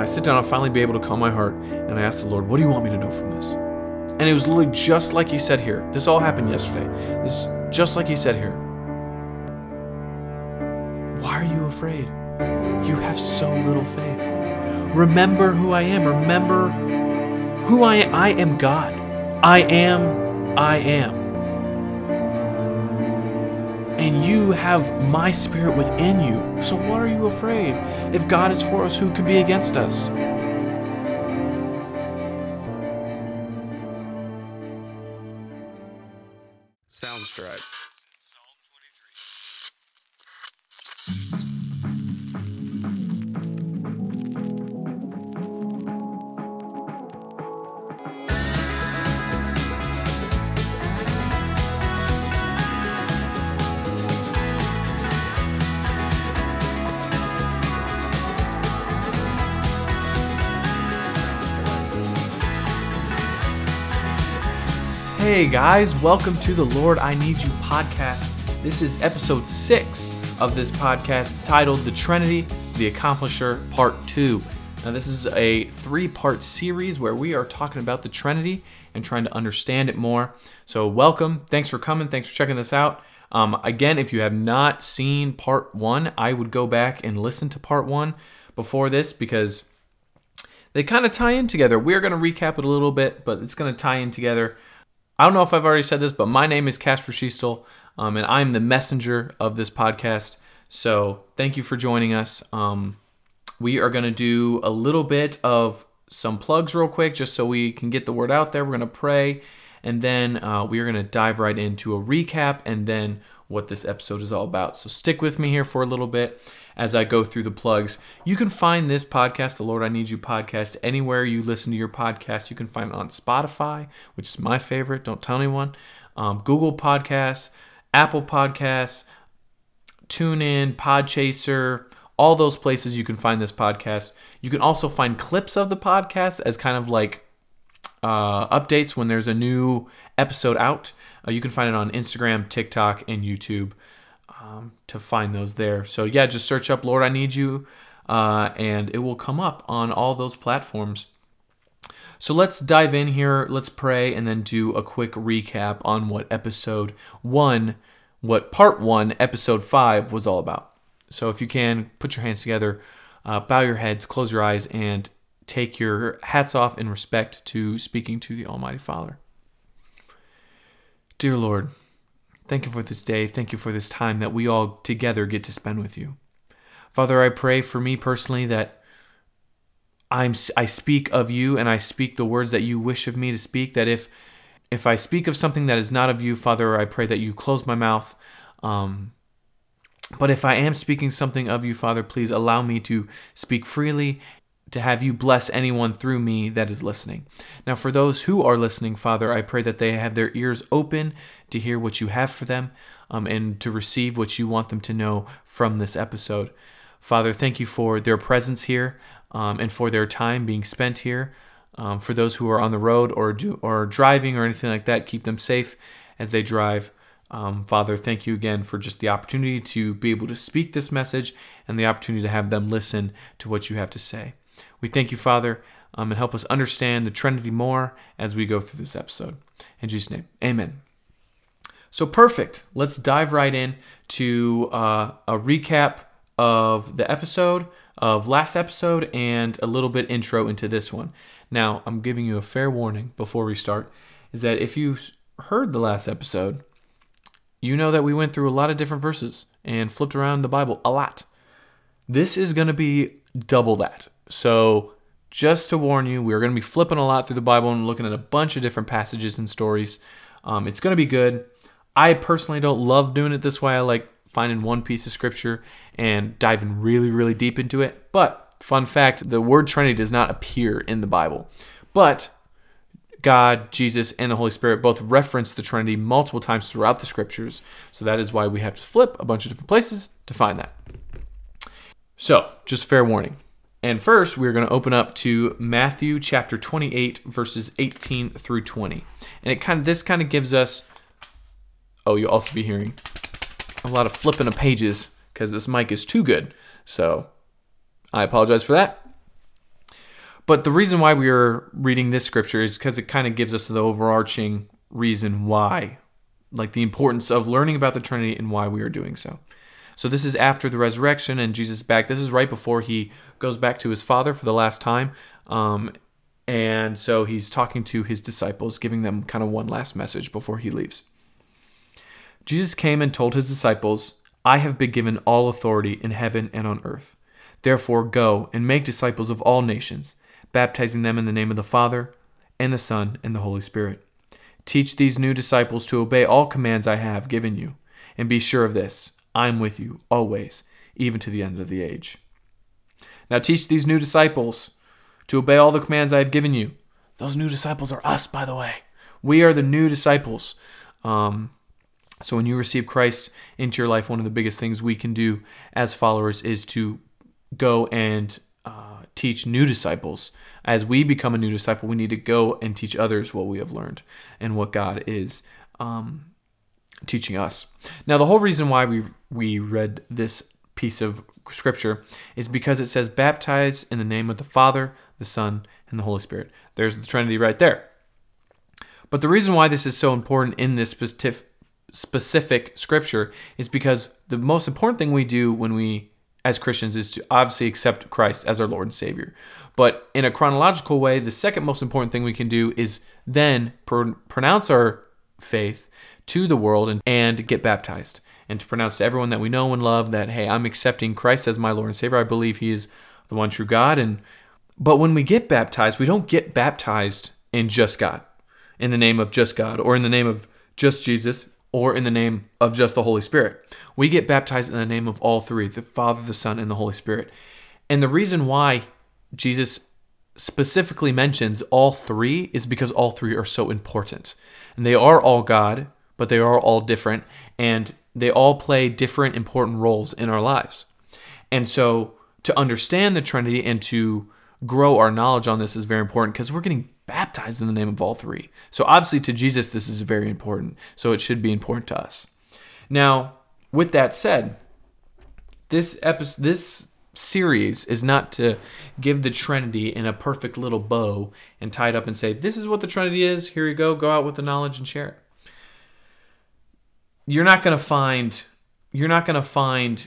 I sit down, I'll finally be able to calm my heart, and I ask the Lord, What do you want me to know from this? And it was literally just like He said here. This all happened yesterday. This just like He said here. Why are you afraid? You have so little faith. Remember who I am. Remember who I am. I am God. I am, I am. Have my spirit within you. So what are you afraid? If God is for us, who can be against us? Hey guys, welcome to the Lord I Need You podcast. This is episode six of this podcast titled The Trinity, the Accomplisher, Part 2. Now, this is a three part series where we are talking about the Trinity and trying to understand it more. So, welcome. Thanks for coming. Thanks for checking this out. Um, again, if you have not seen part one, I would go back and listen to part one before this because they kind of tie in together. We're going to recap it a little bit, but it's going to tie in together. I don't know if I've already said this, but my name is Casper Schiestel, um, and I'm the messenger of this podcast. So thank you for joining us. Um, we are going to do a little bit of some plugs real quick, just so we can get the word out there. We're going to pray, and then uh, we are going to dive right into a recap and then what this episode is all about. So stick with me here for a little bit as I go through the plugs. You can find this podcast, the Lord I Need You podcast, anywhere you listen to your podcast. You can find it on Spotify, which is my favorite. Don't tell anyone. Um, Google Podcasts, Apple Podcasts, TuneIn, Podchaser, all those places you can find this podcast. You can also find clips of the podcast as kind of like uh, updates when there's a new episode out. Uh, you can find it on Instagram, TikTok, and YouTube um, to find those there. So, yeah, just search up Lord, I Need You, uh, and it will come up on all those platforms. So, let's dive in here. Let's pray and then do a quick recap on what episode one, what part one, episode five was all about. So, if you can, put your hands together, uh, bow your heads, close your eyes, and take your hats off in respect to speaking to the Almighty Father. Dear Lord, thank you for this day. Thank you for this time that we all together get to spend with you. Father, I pray for me personally that I'm I speak of you and I speak the words that you wish of me to speak. That if if I speak of something that is not of you, Father, I pray that you close my mouth. Um, but if I am speaking something of you, Father, please allow me to speak freely to have you bless anyone through me that is listening. Now, for those who are listening, Father, I pray that they have their ears open to hear what you have for them um, and to receive what you want them to know from this episode. Father, thank you for their presence here um, and for their time being spent here. Um, for those who are on the road or do, or driving or anything like that, keep them safe as they drive. Um, Father, thank you again for just the opportunity to be able to speak this message and the opportunity to have them listen to what you have to say. We thank you, Father, um, and help us understand the Trinity more as we go through this episode. In Jesus' name, amen. So, perfect. Let's dive right in to uh, a recap of the episode, of last episode, and a little bit intro into this one. Now, I'm giving you a fair warning before we start is that if you heard the last episode, you know that we went through a lot of different verses and flipped around the Bible a lot. This is going to be double that. So, just to warn you, we're going to be flipping a lot through the Bible and looking at a bunch of different passages and stories. Um, it's going to be good. I personally don't love doing it this way. I like finding one piece of scripture and diving really, really deep into it. But, fun fact the word Trinity does not appear in the Bible. But God, Jesus, and the Holy Spirit both reference the Trinity multiple times throughout the scriptures. So that is why we have to flip a bunch of different places to find that. So, just fair warning. And first, we're going to open up to Matthew chapter 28, verses 18 through 20. And it kind of this kind of gives us oh, you'll also be hearing a lot of flipping of pages because this mic is too good. So I apologize for that. but the reason why we are reading this scripture is because it kind of gives us the overarching reason why, like the importance of learning about the Trinity and why we are doing so. So this is after the resurrection and Jesus back. This is right before he goes back to his Father for the last time. Um, and so he's talking to his disciples, giving them kind of one last message before he leaves. Jesus came and told his disciples, I have been given all authority in heaven and on earth. Therefore, go and make disciples of all nations, baptizing them in the name of the Father, and the Son, and the Holy Spirit. Teach these new disciples to obey all commands I have given you, and be sure of this I am with you always, even to the end of the age. Now teach these new disciples to obey all the commands I have given you. Those new disciples are us, by the way. We are the new disciples. Um, so when you receive Christ into your life, one of the biggest things we can do as followers is to go and uh, teach new disciples. As we become a new disciple, we need to go and teach others what we have learned and what God is um, teaching us. Now, the whole reason why we we read this piece of scripture is because it says, "Baptize in the name of the Father, the Son, and the Holy Spirit." There's the Trinity right there. But the reason why this is so important in this specific specific scripture is because the most important thing we do when we as Christians is to obviously accept Christ as our Lord and Savior. But in a chronological way, the second most important thing we can do is then pr- pronounce our faith to the world and, and get baptized. And to pronounce to everyone that we know and love that, hey, I'm accepting Christ as my Lord and Savior. I believe He is the one true God. And but when we get baptized, we don't get baptized in just God, in the name of just God, or in the name of just Jesus, or in the name of just the Holy Spirit. We get baptized in the name of all three the Father, the Son, and the Holy Spirit. And the reason why Jesus specifically mentions all three is because all three are so important. And they are all God, but they are all different, and they all play different important roles in our lives. And so to understand the Trinity and to grow our knowledge on this is very important because we're getting baptized in the name of all three. So obviously to Jesus this is very important. So it should be important to us. Now, with that said, this episode this series is not to give the Trinity in a perfect little bow and tie it up and say, This is what the Trinity is. Here you go. Go out with the knowledge and share it. You're not gonna find you're not gonna find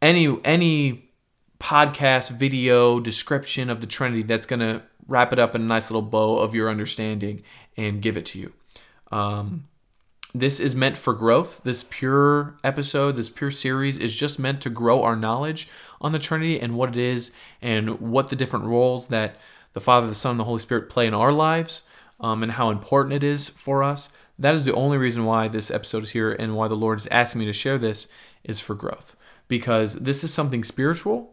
any any podcast video description of the Trinity that's gonna wrap it up in a nice little bow of your understanding and give it to you. Um, this is meant for growth. This pure episode, this pure series is just meant to grow our knowledge on the Trinity and what it is and what the different roles that the Father, the Son, and the Holy Spirit play in our lives um, and how important it is for us. That is the only reason why this episode is here and why the Lord is asking me to share this is for growth. Because this is something spiritual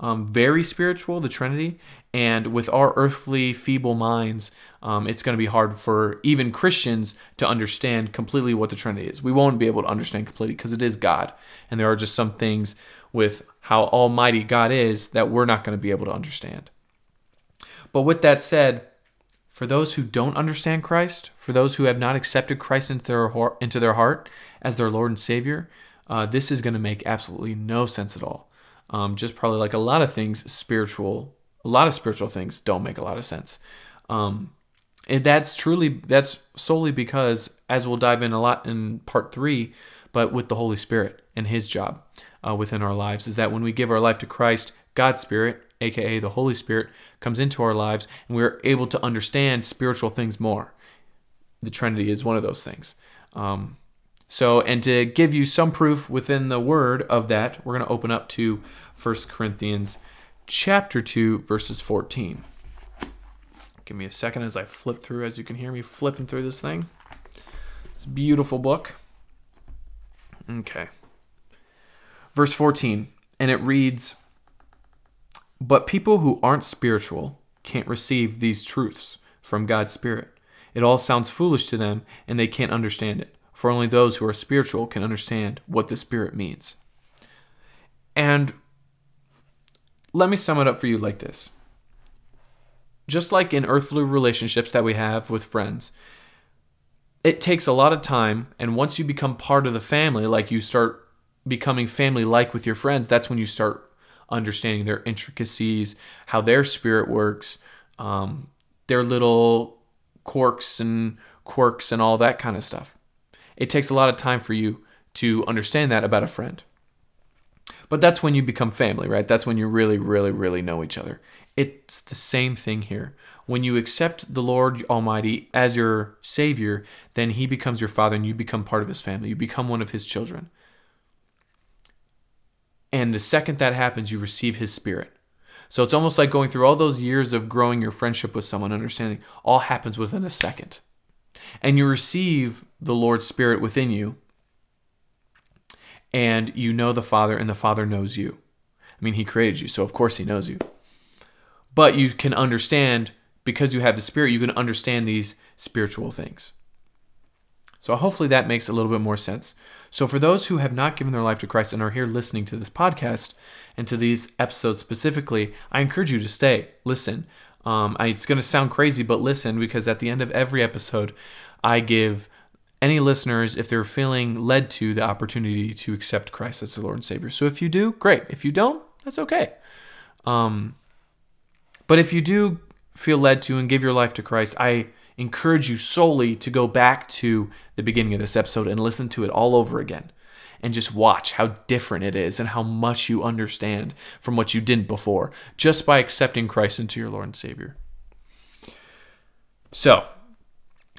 um, very spiritual, the Trinity, and with our earthly, feeble minds, um, it's going to be hard for even Christians to understand completely what the Trinity is. We won't be able to understand completely because it is God, and there are just some things with how almighty God is that we're not going to be able to understand. But with that said, for those who don't understand Christ, for those who have not accepted Christ into their into their heart as their Lord and Savior, uh, this is going to make absolutely no sense at all. Um, just probably like a lot of things, spiritual, a lot of spiritual things don't make a lot of sense. Um, and that's truly, that's solely because, as we'll dive in a lot in part three, but with the Holy Spirit and His job uh, within our lives, is that when we give our life to Christ, God's Spirit, aka the Holy Spirit, comes into our lives and we're able to understand spiritual things more. The Trinity is one of those things. Um, so, and to give you some proof within the word of that, we're going to open up to 1 Corinthians chapter 2 verses 14. Give me a second as I flip through as you can hear me flipping through this thing. This beautiful book. Okay. Verse 14, and it reads, "But people who aren't spiritual can't receive these truths from God's Spirit. It all sounds foolish to them and they can't understand it." for only those who are spiritual can understand what the Spirit means. And let me sum it up for you like this. Just like in earthly relationships that we have with friends, it takes a lot of time. And once you become part of the family, like you start becoming family like with your friends, that's when you start understanding their intricacies, how their spirit works, um, their little quirks and quirks and all that kind of stuff. It takes a lot of time for you to understand that about a friend. But that's when you become family, right? That's when you really, really, really know each other. It's the same thing here. When you accept the Lord Almighty as your Savior, then He becomes your Father and you become part of His family. You become one of His children. And the second that happens, you receive His Spirit. So it's almost like going through all those years of growing your friendship with someone, understanding all happens within a second. And you receive the Lord's Spirit within you, and you know the Father, and the Father knows you. I mean, He created you, so of course He knows you. But you can understand, because you have the Spirit, you can understand these spiritual things. So hopefully that makes a little bit more sense. So for those who have not given their life to Christ and are here listening to this podcast and to these episodes specifically, I encourage you to stay, listen. Um, it's going to sound crazy, but listen because at the end of every episode, I give any listeners, if they're feeling led to, the opportunity to accept Christ as the Lord and Savior. So if you do, great. If you don't, that's okay. Um, but if you do feel led to and give your life to Christ, I encourage you solely to go back to the beginning of this episode and listen to it all over again and just watch how different it is and how much you understand from what you didn't before just by accepting Christ into your Lord and Savior. So,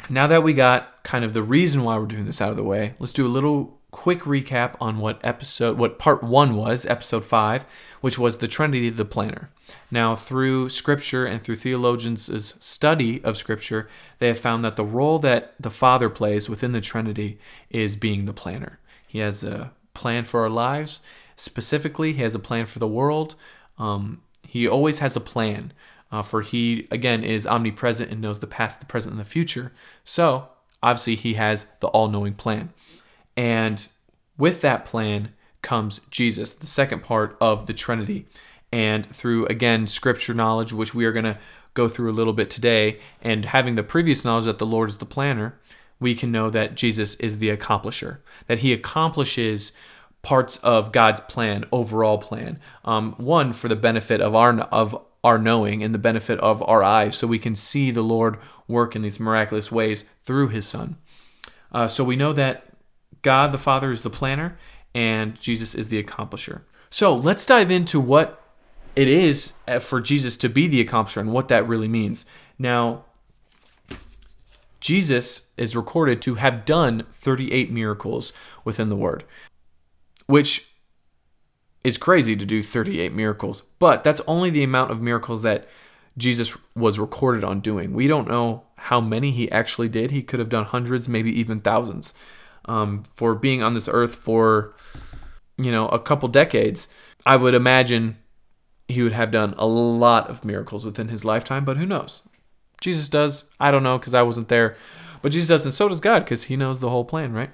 now that we got kind of the reason why we're doing this out of the way, let's do a little quick recap on what episode what part 1 was, episode 5, which was the Trinity the planner. Now, through scripture and through theologians' study of scripture, they have found that the role that the Father plays within the Trinity is being the planner. He has a plan for our lives. Specifically, he has a plan for the world. Um, he always has a plan. Uh, for he, again, is omnipresent and knows the past, the present, and the future. So, obviously, he has the all knowing plan. And with that plan comes Jesus, the second part of the Trinity. And through again scripture knowledge which we are going to go through a little bit today and having the previous knowledge that the lord is the planner we can know that jesus is the accomplisher that he accomplishes parts of god's plan overall plan. Um, one for the benefit of our of our knowing and the benefit of our eyes so we can see the lord work in these miraculous ways through his son. Uh, so we know that god the father is the planner and jesus is the accomplisher so let's dive into what it is uh, for Jesus to be the accomplisher and what that really means. Now, Jesus is recorded to have done 38 miracles within the Word, which is crazy to do 38 miracles, but that's only the amount of miracles that Jesus was recorded on doing. We don't know how many he actually did. He could have done hundreds, maybe even thousands. Um, for being on this earth for, you know, a couple decades, I would imagine he would have done a lot of miracles within his lifetime, but who knows? Jesus does. I don't know because I wasn't there. But Jesus does, and so does God because he knows the whole plan, right?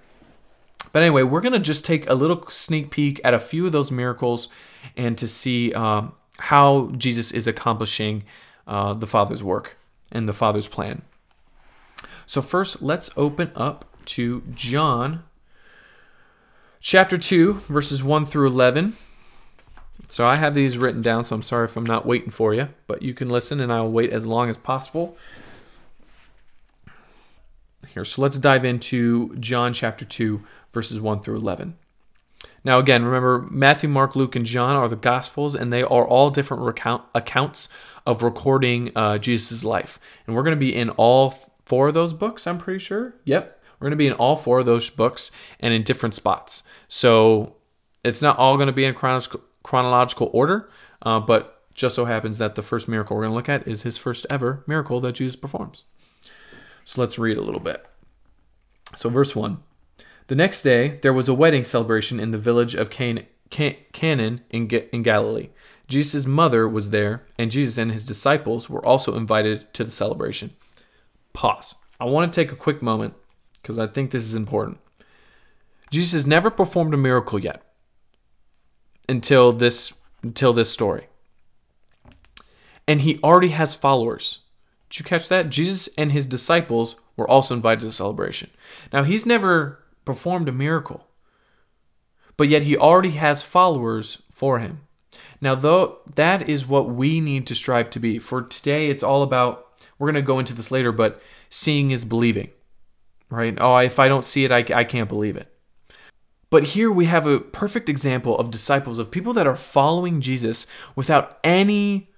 But anyway, we're to just take a little sneak peek at a few of those miracles and to see um, how Jesus is accomplishing uh, the Father's work and the Father's plan. So, first, let's open up to John chapter 2, verses 1 through 11. So I have these written down, so I'm sorry if I'm not waiting for you, but you can listen and I'll wait as long as possible. Here, so let's dive into John chapter 2, verses 1 through 11. Now, again, remember Matthew, Mark, Luke, and John are the Gospels, and they are all different recount, accounts of recording uh, Jesus' life. And we're going to be in all four of those books, I'm pretty sure. Yep. We're going to be in all four of those books and in different spots. So it's not all going to be in chronological, order, uh, but just so happens that the first miracle we're going to look at is his first ever miracle that Jesus performs. So let's read a little bit. So, verse 1 The next day, there was a wedding celebration in the village of Can- Can- Canaan in, Ga- in Galilee. Jesus' mother was there, and Jesus and his disciples were also invited to the celebration. Pause. I want to take a quick moment because I think this is important. Jesus has never performed a miracle yet until this until this story. And he already has followers. Did you catch that? Jesus and his disciples were also invited to the celebration. Now, he's never performed a miracle, but yet he already has followers for him. Now, though that is what we need to strive to be. For today, it's all about, we're going to go into this later, but seeing is believing, right? Oh, if I don't see it, I, I can't believe it. But here we have a perfect example of disciples, of people that are following Jesus without any,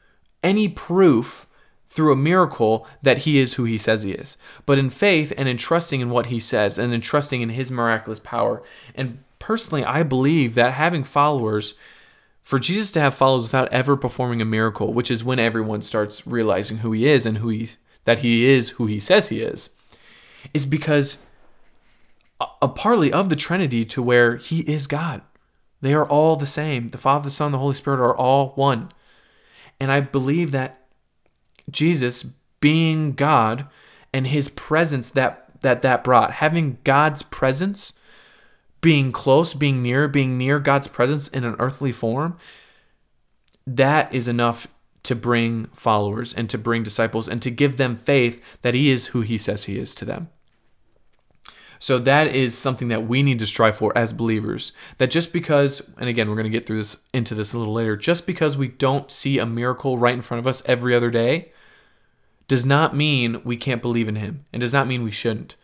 any proof through a miracle that he is who he says he is, but in faith and in trusting in what he says and in trusting in his miraculous power. And personally, I believe that having followers, for Jesus to have followers without ever performing a miracle, which is when everyone starts realizing who he is and who he that he is who he says he is, is because a, a partly of the Trinity to where he is God. They are all the same. The Father, the Son, the Holy Spirit are all one. And I believe that Jesus being God and his presence that that that brought having God's presence being close being near being near God's presence in an earthly form that is enough to bring followers and to bring disciples and to give them faith that he is who he says he is to them so that is something that we need to strive for as believers. That just because, and again, we're going to get through this into this a little later, just because we don't see a miracle right in front of us every other day, does not mean we can't believe in him and does not mean we shouldn't.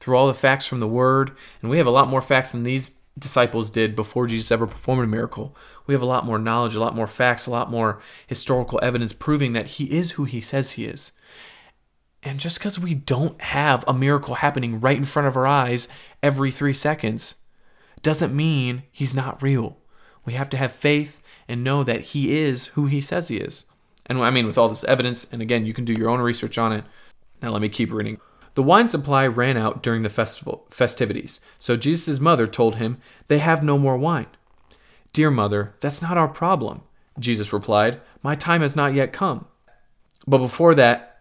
Through all the facts from the word, and we have a lot more facts than these disciples did before Jesus ever performed a miracle. We have a lot more knowledge, a lot more facts, a lot more historical evidence proving that he is who he says he is. And just because we don't have a miracle happening right in front of our eyes every three seconds doesn't mean he's not real. We have to have faith and know that he is who he says he is. And I mean, with all this evidence, and again, you can do your own research on it. Now, let me keep reading. The wine supply ran out during the festival festivities, so Jesus' mother told him, They have no more wine. Dear mother, that's not our problem. Jesus replied, My time has not yet come. But before that,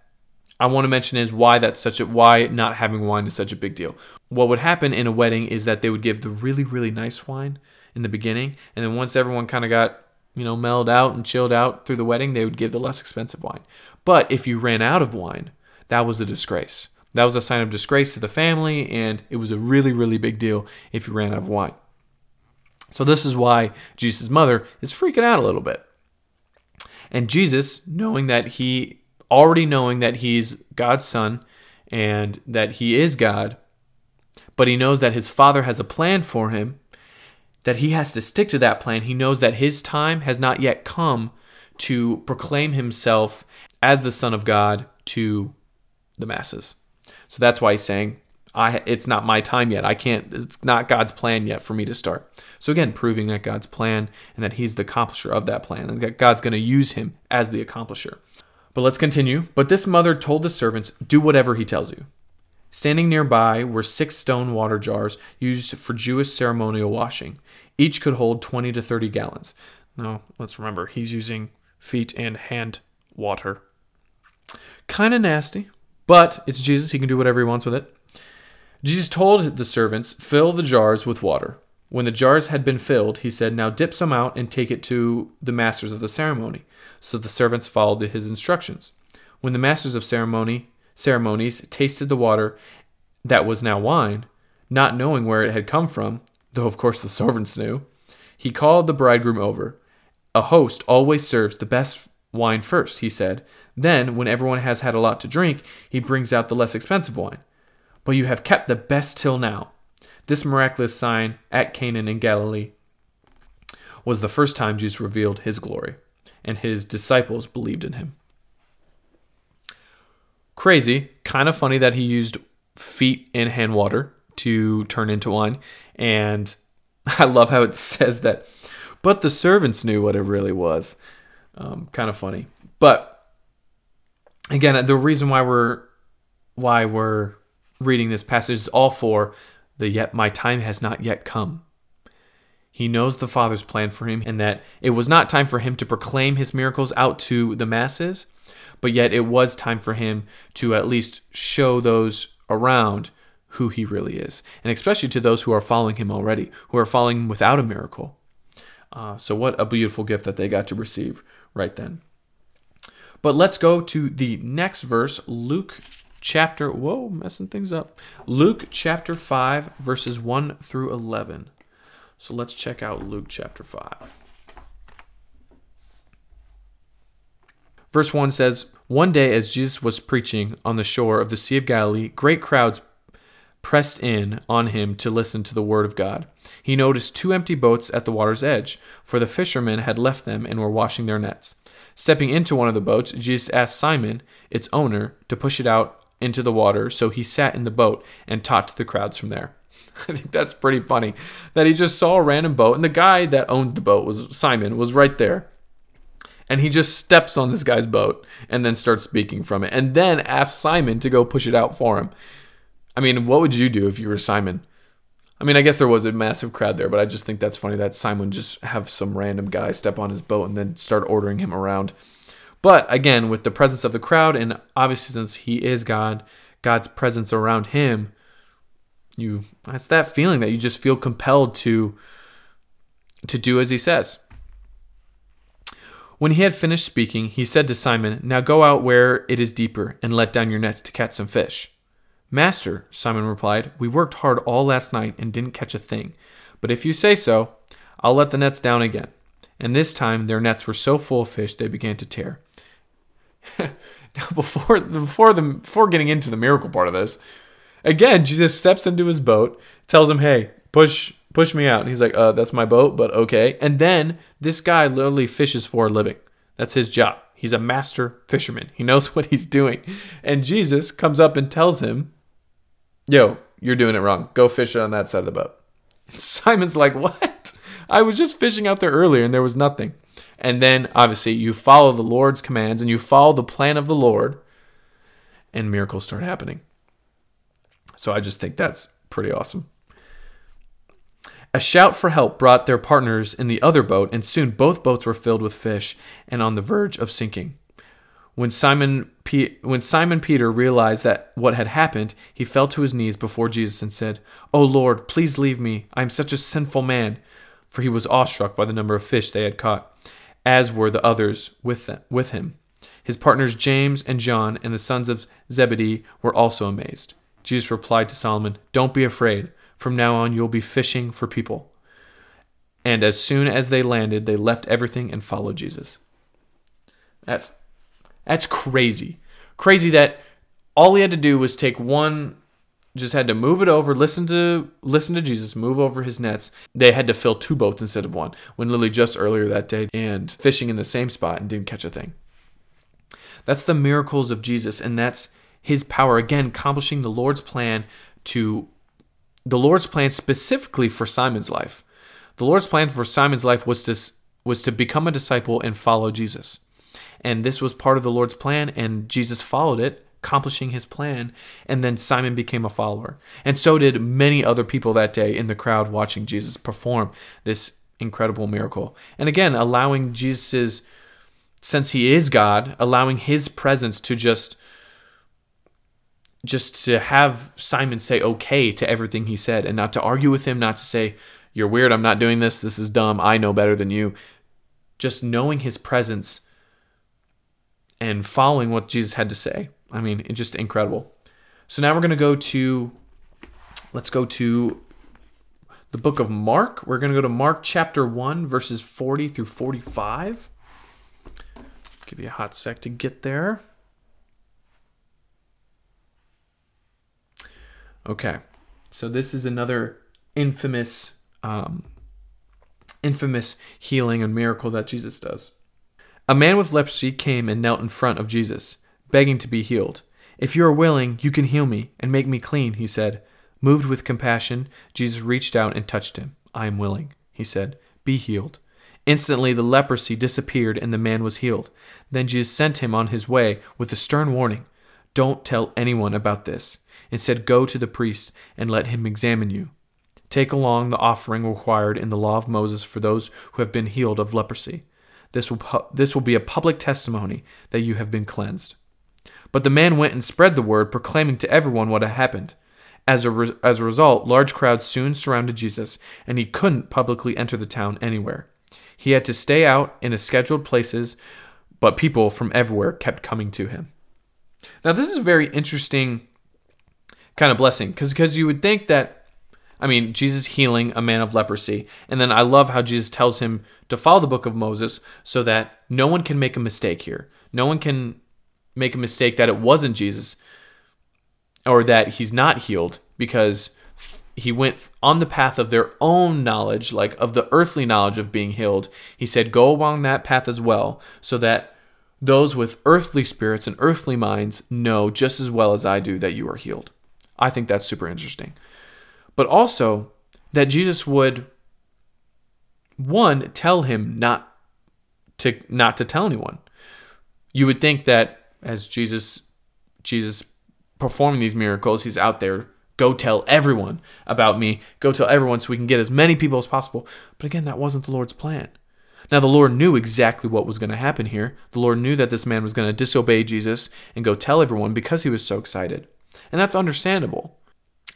I want to mention is why that's such a why not having wine is such a big deal. What would happen in a wedding is that they would give the really really nice wine in the beginning, and then once everyone kind of got you know, mellowed out and chilled out through the wedding, they would give the less expensive wine. But if you ran out of wine, that was a disgrace. That was a sign of disgrace to the family, and it was a really, really big deal if you ran out of wine. So, this is why Jesus' mother is freaking out a little bit. And Jesus, knowing that he, already knowing that he's God's son and that he is God, but he knows that his father has a plan for him that he has to stick to that plan. He knows that his time has not yet come to proclaim himself as the Son of God to the masses. So that's why he's saying, I, it's not my time yet. I can't, it's not God's plan yet for me to start. So again, proving that God's plan and that he's the accomplisher of that plan and that God's going to use him as the accomplisher. But let's continue. But this mother told the servants, Do whatever he tells you. Standing nearby were six stone water jars used for Jewish ceremonial washing. Each could hold 20 to 30 gallons. Now, let's remember, he's using feet and hand water. Kind of nasty, but it's Jesus. He can do whatever he wants with it. Jesus told the servants, Fill the jars with water. When the jars had been filled, he said, Now dip some out and take it to the masters of the ceremony. So the servants followed his instructions. When the masters of ceremony ceremonies tasted the water that was now wine, not knowing where it had come from, though of course the servants knew, he called the bridegroom over. A host always serves the best wine first, he said. Then, when everyone has had a lot to drink, he brings out the less expensive wine. But you have kept the best till now. This miraculous sign at Canaan in Galilee was the first time Jesus revealed his glory, and his disciples believed in him. Crazy, kind of funny that he used feet in hand water to turn into wine. And I love how it says that, but the servants knew what it really was. Um, kind of funny. But again, the reason why we're why we're reading this passage is all for the yet my time has not yet come. He knows the Father's plan for him and that it was not time for him to proclaim his miracles out to the masses, but yet it was time for him to at least show those around who he really is, and especially to those who are following him already, who are following him without a miracle. Uh, so, what a beautiful gift that they got to receive right then. But let's go to the next verse, Luke chapter, whoa, messing things up. Luke chapter 5, verses 1 through 11. So let's check out Luke chapter 5. Verse 1 says, One day as Jesus was preaching on the shore of the Sea of Galilee, great crowds pressed in on him to listen to the word of God. He noticed two empty boats at the water's edge, for the fishermen had left them and were washing their nets. Stepping into one of the boats, Jesus asked Simon, its owner, to push it out into the water, so he sat in the boat and taught to the crowds from there. I think that's pretty funny that he just saw a random boat, and the guy that owns the boat was Simon, was right there. And he just steps on this guy's boat and then starts speaking from it, and then asks Simon to go push it out for him. I mean, what would you do if you were Simon? I mean, I guess there was a massive crowd there, but I just think that's funny that Simon just have some random guy step on his boat and then start ordering him around. But again, with the presence of the crowd, and obviously since he is God, God's presence around him, you that's that feeling that you just feel compelled to to do as he says. When he had finished speaking, he said to Simon, Now go out where it is deeper and let down your nets to catch some fish. Master, Simon replied, we worked hard all last night and didn't catch a thing. But if you say so, I'll let the nets down again. And this time their nets were so full of fish they began to tear. now, before before the before getting into the miracle part of this, again Jesus steps into his boat, tells him, "Hey, push push me out." And he's like, "Uh, that's my boat, but okay." And then this guy literally fishes for a living. That's his job. He's a master fisherman. He knows what he's doing. And Jesus comes up and tells him, yo, you're doing it wrong. Go fish on that side of the boat. Simon's like, what? I was just fishing out there earlier and there was nothing. And then obviously you follow the Lord's commands and you follow the plan of the Lord, and miracles start happening. So I just think that's pretty awesome. A shout for help brought their partners in the other boat, and soon both boats were filled with fish and on the verge of sinking. When Simon, P- when Simon Peter realized that what had happened, he fell to his knees before Jesus and said, "O Lord, please leave me. I am such a sinful man." For he was awestruck by the number of fish they had caught, as were the others with, them, with him. His partners James and John and the sons of Zebedee were also amazed. Jesus replied to Solomon, Don't be afraid. From now on, you'll be fishing for people. And as soon as they landed, they left everything and followed Jesus. That's that's crazy. Crazy that all he had to do was take one just had to move it over, listen to listen to Jesus, move over his nets. They had to fill two boats instead of one. When Lily just earlier that day and fishing in the same spot and didn't catch a thing. That's the miracles of Jesus and that's his power again accomplishing the Lord's plan to the Lord's plan specifically for Simon's life. The Lord's plan for Simon's life was to was to become a disciple and follow Jesus. And this was part of the Lord's plan, and Jesus followed it, accomplishing his plan. And then Simon became a follower. And so did many other people that day in the crowd watching Jesus perform this incredible miracle. And again, allowing Jesus's, since he is God, allowing his presence to just just to have Simon say okay to everything he said and not to argue with him, not to say, You're weird, I'm not doing this, this is dumb, I know better than you. Just knowing his presence and following what Jesus had to say. I mean, it's just incredible. So now we're going to go to, let's go to the book of Mark. We're going to go to Mark chapter 1, verses 40 through 45. Give you a hot sec to get there. Okay, so this is another infamous, um, infamous healing and miracle that Jesus does. A man with leprosy came and knelt in front of Jesus, begging to be healed. If you are willing, you can heal me and make me clean, he said. Moved with compassion, Jesus reached out and touched him. I am willing, he said. Be healed. Instantly, the leprosy disappeared and the man was healed. Then Jesus sent him on his way with a stern warning Don't tell anyone about this. Instead, go to the priest and let him examine you. Take along the offering required in the law of Moses for those who have been healed of leprosy. This will, pu- this will be a public testimony that you have been cleansed. But the man went and spread the word, proclaiming to everyone what had happened. As a, re- as a result, large crowds soon surrounded Jesus, and he couldn't publicly enter the town anywhere. He had to stay out in a scheduled places, but people from everywhere kept coming to him. Now, this is a very interesting kind of blessing because you would think that I mean, Jesus healing a man of leprosy. And then I love how Jesus tells him to follow the book of Moses so that no one can make a mistake here. No one can make a mistake that it wasn't Jesus or that he's not healed because he went on the path of their own knowledge, like of the earthly knowledge of being healed. He said, Go along that path as well, so that those with earthly spirits and earthly minds know just as well as I do that you are healed. I think that's super interesting. But also that Jesus would one tell him not to not to tell anyone. You would think that as Jesus Jesus performing these miracles, he's out there go tell everyone about me. Go tell everyone so we can get as many people as possible. But again, that wasn't the Lord's plan. Now, the Lord knew exactly what was going to happen here. The Lord knew that this man was going to disobey Jesus and go tell everyone because he was so excited. And that's understandable.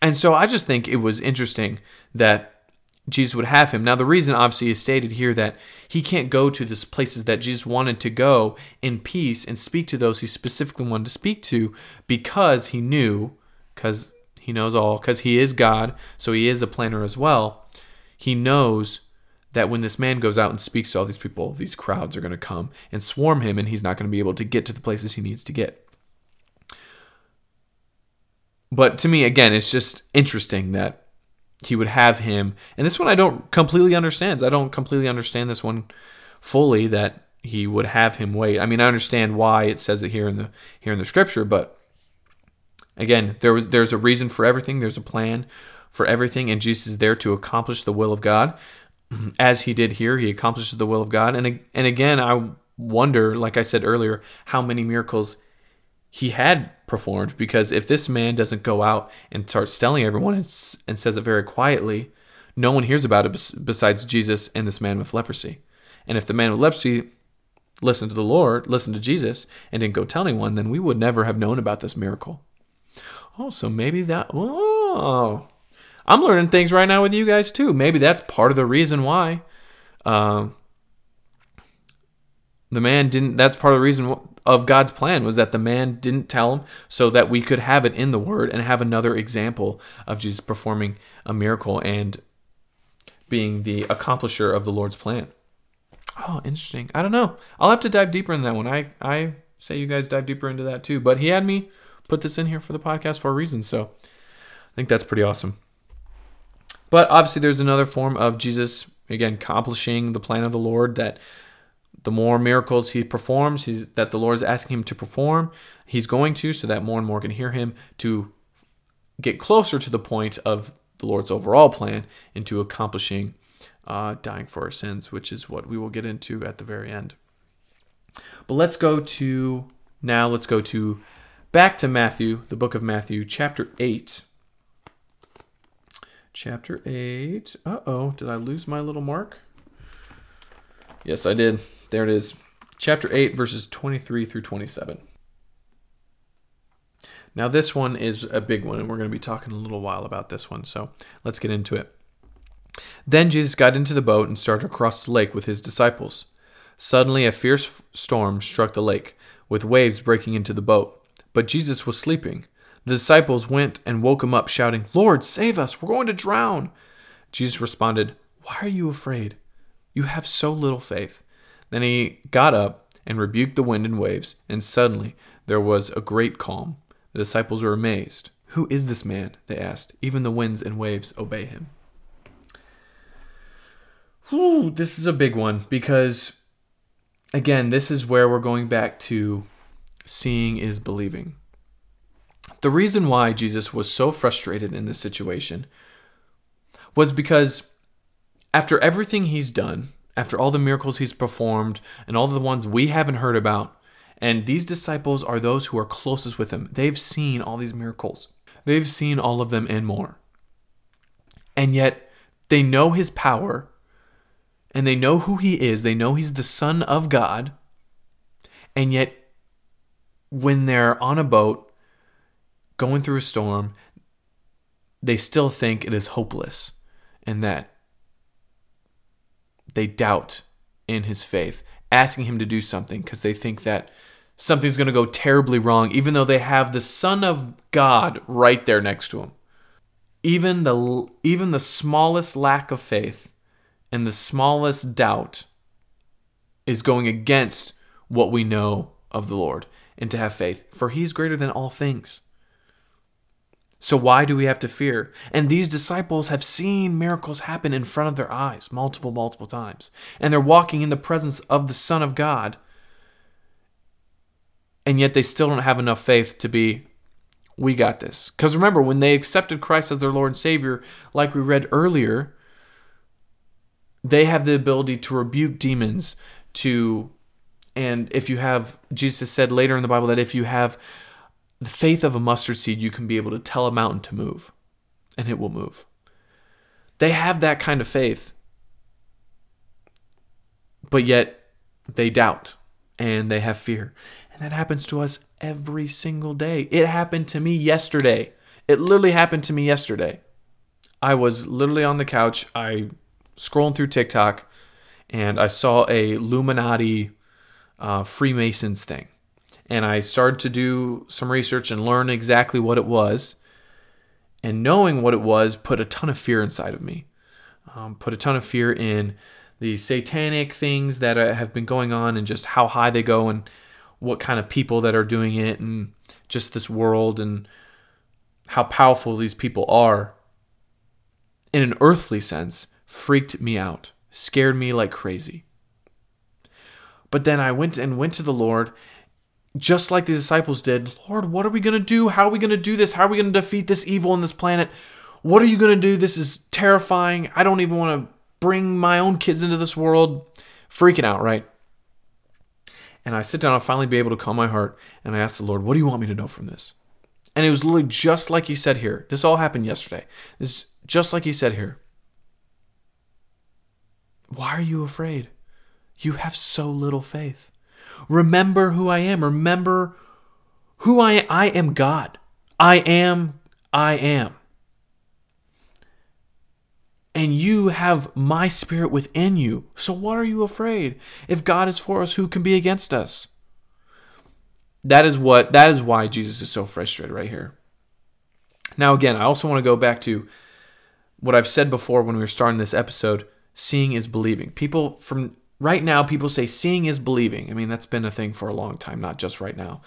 And so I just think it was interesting that Jesus would have him. Now, the reason obviously is stated here that he can't go to the places that Jesus wanted to go in peace and speak to those he specifically wanted to speak to because he knew, because he knows all, because he is God, so he is the planner as well. He knows that when this man goes out and speaks to all these people, these crowds are going to come and swarm him, and he's not going to be able to get to the places he needs to get. But to me, again, it's just interesting that he would have him. And this one I don't completely understand. I don't completely understand this one fully that he would have him wait. I mean, I understand why it says it here in the here in the scripture, but Again, there was there's a reason for everything. There's a plan for everything, and Jesus is there to accomplish the will of God. As he did here, he accomplishes the will of God. And and again, I wonder, like I said earlier, how many miracles he had performed. Because if this man doesn't go out and starts telling everyone and, and says it very quietly, no one hears about it besides Jesus and this man with leprosy. And if the man with leprosy listened to the Lord, listened to Jesus, and didn't go tell anyone, then we would never have known about this miracle. Oh, so maybe that. Oh, I'm learning things right now with you guys too. Maybe that's part of the reason why. Uh, the man didn't. That's part of the reason of God's plan was that the man didn't tell him, so that we could have it in the Word and have another example of Jesus performing a miracle and being the accomplisher of the Lord's plan. Oh, interesting. I don't know. I'll have to dive deeper in that one. I I say you guys dive deeper into that too. But he had me put this in here for the podcast for a reason. So I think that's pretty awesome. But obviously, there's another form of Jesus, again, accomplishing the plan of the Lord that the more miracles he performs, that the Lord is asking him to perform, he's going to, so that more and more can hear him to get closer to the point of the Lord's overall plan into accomplishing uh, dying for our sins, which is what we will get into at the very end. But let's go to now, let's go to Back to Matthew, the book of Matthew, chapter 8. Chapter 8. Uh oh, did I lose my little mark? Yes, I did. There it is. Chapter 8, verses 23 through 27. Now, this one is a big one, and we're going to be talking a little while about this one, so let's get into it. Then Jesus got into the boat and started across the lake with his disciples. Suddenly, a fierce storm struck the lake, with waves breaking into the boat but Jesus was sleeping. The disciples went and woke him up, shouting, Lord, save us! We're going to drown! Jesus responded, Why are you afraid? You have so little faith. Then he got up and rebuked the wind and waves, and suddenly there was a great calm. The disciples were amazed. Who is this man? They asked. Even the winds and waves obey him. Whew, this is a big one because, again, this is where we're going back to seeing is believing. The reason why Jesus was so frustrated in this situation was because after everything he's done, after all the miracles he's performed and all the ones we haven't heard about, and these disciples are those who are closest with him, they've seen all these miracles. They've seen all of them and more. And yet they know his power and they know who he is. They know he's the Son of God. And yet when they're on a boat going through a storm, they still think it is hopeless and that they doubt in his faith, asking him to do something because they think that something's going to go terribly wrong, even though they have the Son of God right there next to him. Even the, even the smallest lack of faith and the smallest doubt is going against what we know of the Lord and to have faith, for he is greater than all things. So why do we have to fear? And these disciples have seen miracles happen in front of their eyes multiple, multiple times. And they're walking in the presence of the Son of God. And yet they still don't have enough faith to be, we got this. Because remember, when they accepted Christ as their Lord and Savior, like we read earlier, they have the ability to rebuke demons, to, and if you have, Jesus said later in the Bible that if you have the faith of a mustard seed, you can be able to tell a mountain to move, and it will move. They have that kind of faith, but yet they doubt and they have fear. And that happens to us every single day. It happened to me yesterday. It literally happened to me yesterday. I was literally on the couch. I scrolling through TikTok, and I saw a Illuminati uh, Freemasons thing and I started to do some research and learn exactly what it was. And knowing what it was put a ton of fear inside of me, um, put a ton of fear in the satanic things that uh, have been going on and just how high they go and what kind of people that are doing it and just this world and how powerful these people are in an earthly sense freaked me out, scared me like crazy. But then I went and went to the Lord just like the disciples did, Lord, what are we going to do? How are we going to do this? How are we going to defeat this evil on this planet? What are you going to do? This is terrifying. I don't even want to bring my own kids into this world. Freaking out, right? And I sit down and finally be able to calm my heart and I ask the Lord, what do you want me to know from this? And it was literally just like he said here. This all happened yesterday. This just like he said here. Why are you afraid? You have so little faith. Remember who I am. Remember who I am. I am God. I am, I am. And you have my spirit within you. So what are you afraid? If God is for us, who can be against us? That is what that is why Jesus is so frustrated right here. Now again, I also want to go back to what I've said before when we were starting this episode, seeing is believing. People from right now people say seeing is believing. I mean, that's been a thing for a long time, not just right now.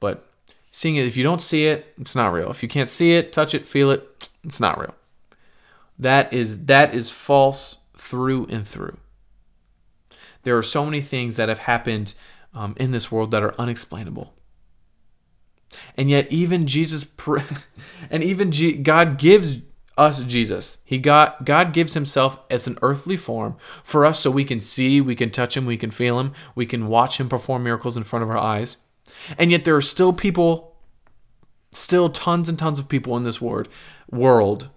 But seeing it, if you don't see it, it's not real. If you can't see it, touch it, feel it, it's not real. That is that is false through and through. There are so many things that have happened um, in this world that are unexplainable. And yet, even Jesus, and even G- God gives us Jesus. He got God gives himself as an earthly form for us so we can see, we can touch him, we can feel him, we can watch him perform miracles in front of our eyes. And yet there are still people still tons and tons of people in this word world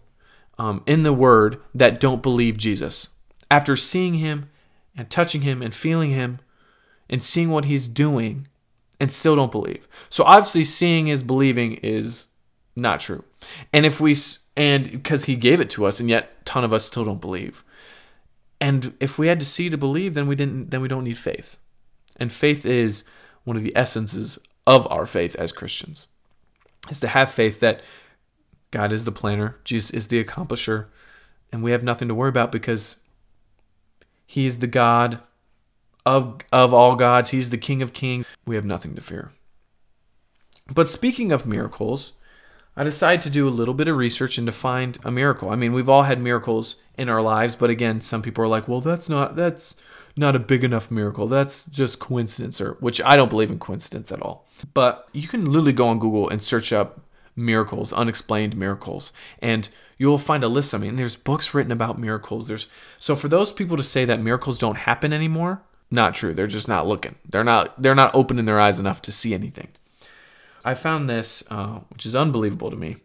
um, in the word that don't believe Jesus. After seeing him and touching him and feeling him and seeing what he's doing and still don't believe. So obviously seeing is believing is not true. And if we and because he gave it to us and yet a ton of us still don't believe. And if we had to see to believe then we didn't then we don't need faith. And faith is one of the essences of our faith as christians is to have faith that god is the planner jesus is the accomplisher and we have nothing to worry about because he is the god of of all gods. He's the king of kings. We have nothing to fear. But speaking of miracles I decided to do a little bit of research and to find a miracle. I mean, we've all had miracles in our lives, but again, some people are like, "Well, that's not that's not a big enough miracle. That's just coincidence or which I don't believe in coincidence at all." But you can literally go on Google and search up miracles, unexplained miracles, and you'll find a list. I mean, there's books written about miracles. There's so for those people to say that miracles don't happen anymore, not true. They're just not looking. They're not they're not opening their eyes enough to see anything. I found this, uh, which is unbelievable to me.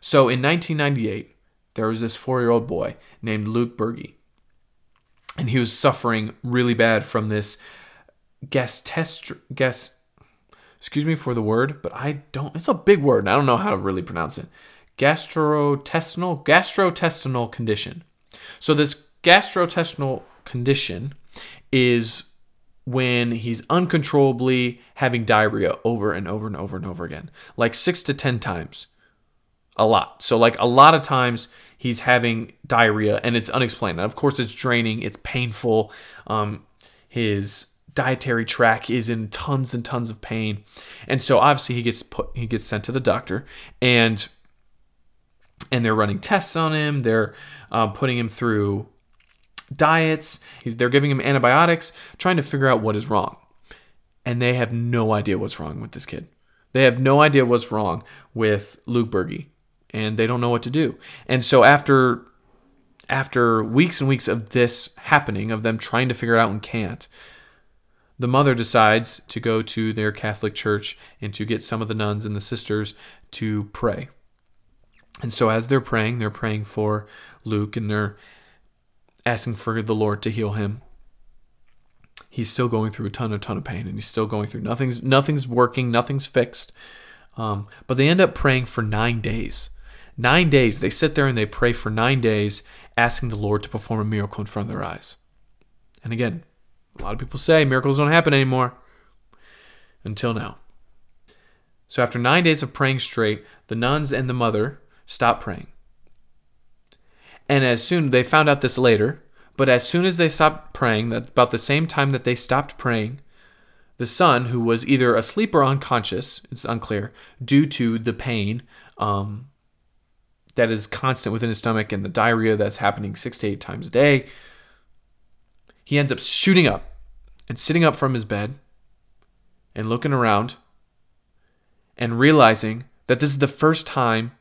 So in 1998, there was this four year old boy named Luke Berge. And he was suffering really bad from this test guess excuse me for the word, but I don't it's a big word and I don't know how to really pronounce it. Gastrointestinal gastrointestinal condition. So this gastrointestinal condition is when he's uncontrollably having diarrhea over and over and over and over again, like six to 10 times. A lot. So, like, a lot of times he's having diarrhea and it's unexplained. And of course, it's draining, it's painful. Um, his dietary tract is in tons and tons of pain. And so obviously he gets put he gets sent to the doctor and and they're running tests on him. They're um, putting him through diets. They're giving him antibiotics, trying to figure out what is wrong. And they have no idea what's wrong with this kid. They have no idea what's wrong with Luke Berge, and they don't know what to do. And so after after weeks and weeks of this happening, of them trying to figure it out and can't, the mother decides to go to their Catholic church and to get some of the nuns and the sisters to pray. And so as they're praying, they're praying for Luke and they're asking for the Lord to heal him. He's still going through a ton, a ton of pain, and he's still going through nothing's nothing's working, nothing's fixed. Um, but they end up praying for nine days. Nine days. They sit there and they pray for nine days, asking the Lord to perform a miracle in front of their eyes. And again, a lot of people say miracles don't happen anymore. Until now. So after nine days of praying straight, the nuns and the mother stop praying. And as soon they found out this later, but as soon as they stopped praying, that about the same time that they stopped praying, the son, who was either asleep or unconscious, it's unclear, due to the pain um, that is constant within his stomach and the diarrhea that's happening six to eight times a day, he ends up shooting up and sitting up from his bed and looking around and realizing that this is the first time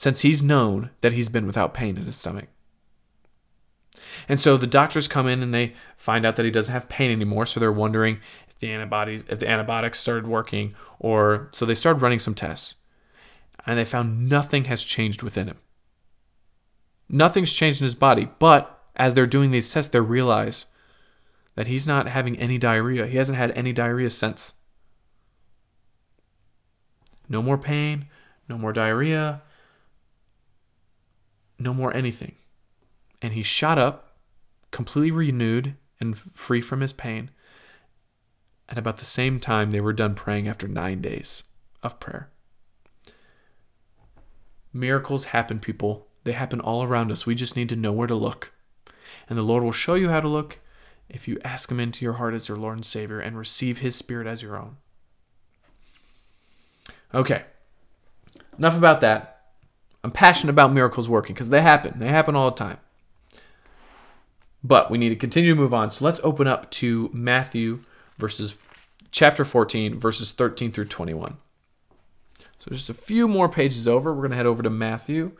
since he's known that he's been without pain in his stomach. And so the doctors come in and they find out that he doesn't have pain anymore, so they're wondering if the antibodies if the antibiotics started working or so they started running some tests. And they found nothing has changed within him. Nothing's changed in his body, but as they're doing these tests, they realize that he's not having any diarrhea. He hasn't had any diarrhea since. No more pain, no more diarrhea, no more anything. And he shot up, completely renewed and free from his pain. And about the same time, they were done praying after nine days of prayer. Miracles happen, people. They happen all around us. We just need to know where to look. And the Lord will show you how to look if you ask Him into your heart as your Lord and Savior and receive His Spirit as your own. Okay, enough about that. I'm passionate about miracles working because they happen. They happen all the time. But we need to continue to move on. So let's open up to Matthew verses chapter 14 verses 13 through 21. So just a few more pages over, we're going to head over to Matthew.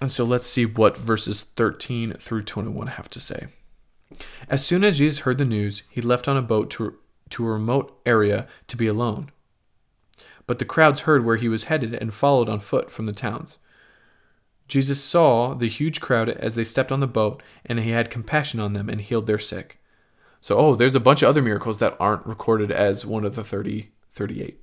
And so let's see what verses 13 through 21 have to say. As soon as Jesus heard the news, he left on a boat to, to a remote area to be alone. But the crowds heard where he was headed and followed on foot from the towns. Jesus saw the huge crowd as they stepped on the boat, and he had compassion on them and healed their sick. So, oh, there's a bunch of other miracles that aren't recorded as one of the 30, 38.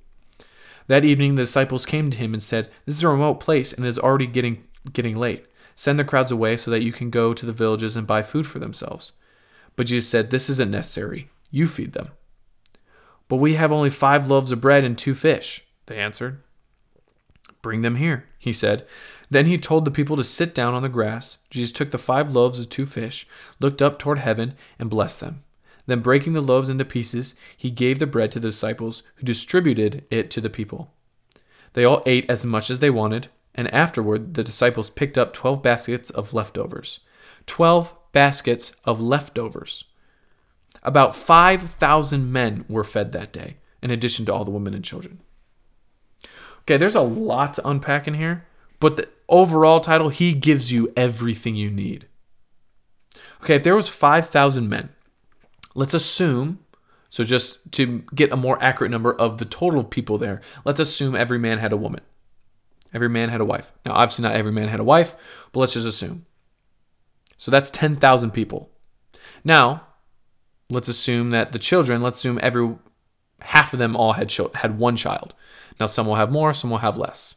That evening, the disciples came to him and said, This is a remote place and it is already getting, getting late. Send the crowds away so that you can go to the villages and buy food for themselves. But Jesus said, This isn't necessary. You feed them. But we have only five loaves of bread and two fish they answered. Bring them here, he said. Then he told the people to sit down on the grass. Jesus took the five loaves of two fish, looked up toward heaven, and blessed them. Then, breaking the loaves into pieces, he gave the bread to the disciples, who distributed it to the people. They all ate as much as they wanted, and afterward the disciples picked up twelve baskets of leftovers. Twelve baskets of leftovers. About 5,000 men were fed that day, in addition to all the women and children. Okay, there's a lot to unpack in here, but the overall title, he gives you everything you need. Okay, if there was 5,000 men, let's assume, so just to get a more accurate number of the total of people there, let's assume every man had a woman. Every man had a wife. Now, obviously, not every man had a wife, but let's just assume. So that's 10,000 people. Now, let's assume that the children, let's assume every half of them all had had one child. Now, some will have more, some will have less.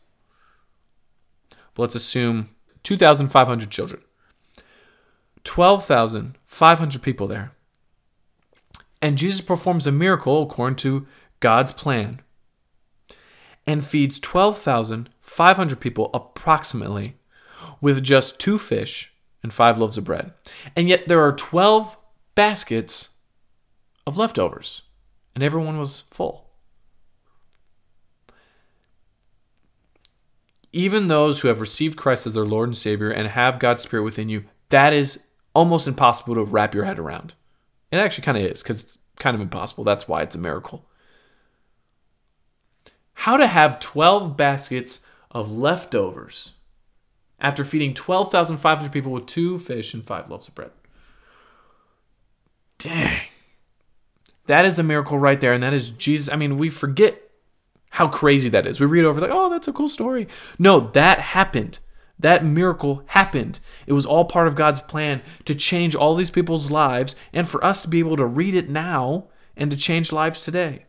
But let's assume 2,500 children. 12,500 people there. And Jesus performs a miracle according to God's plan and feeds 12,500 people approximately with just two fish and five loaves of bread. And yet there are 12 baskets of leftovers, and everyone was full. Even those who have received Christ as their Lord and Savior and have God's Spirit within you, that is almost impossible to wrap your head around. It actually kind of is because it's kind of impossible. That's why it's a miracle. How to have 12 baskets of leftovers after feeding 12,500 people with two fish and five loaves of bread. Dang. That is a miracle right there. And that is Jesus. I mean, we forget how crazy that is. We read over, like, oh, that's a cool story. No, that happened. That miracle happened. It was all part of God's plan to change all these people's lives and for us to be able to read it now and to change lives today.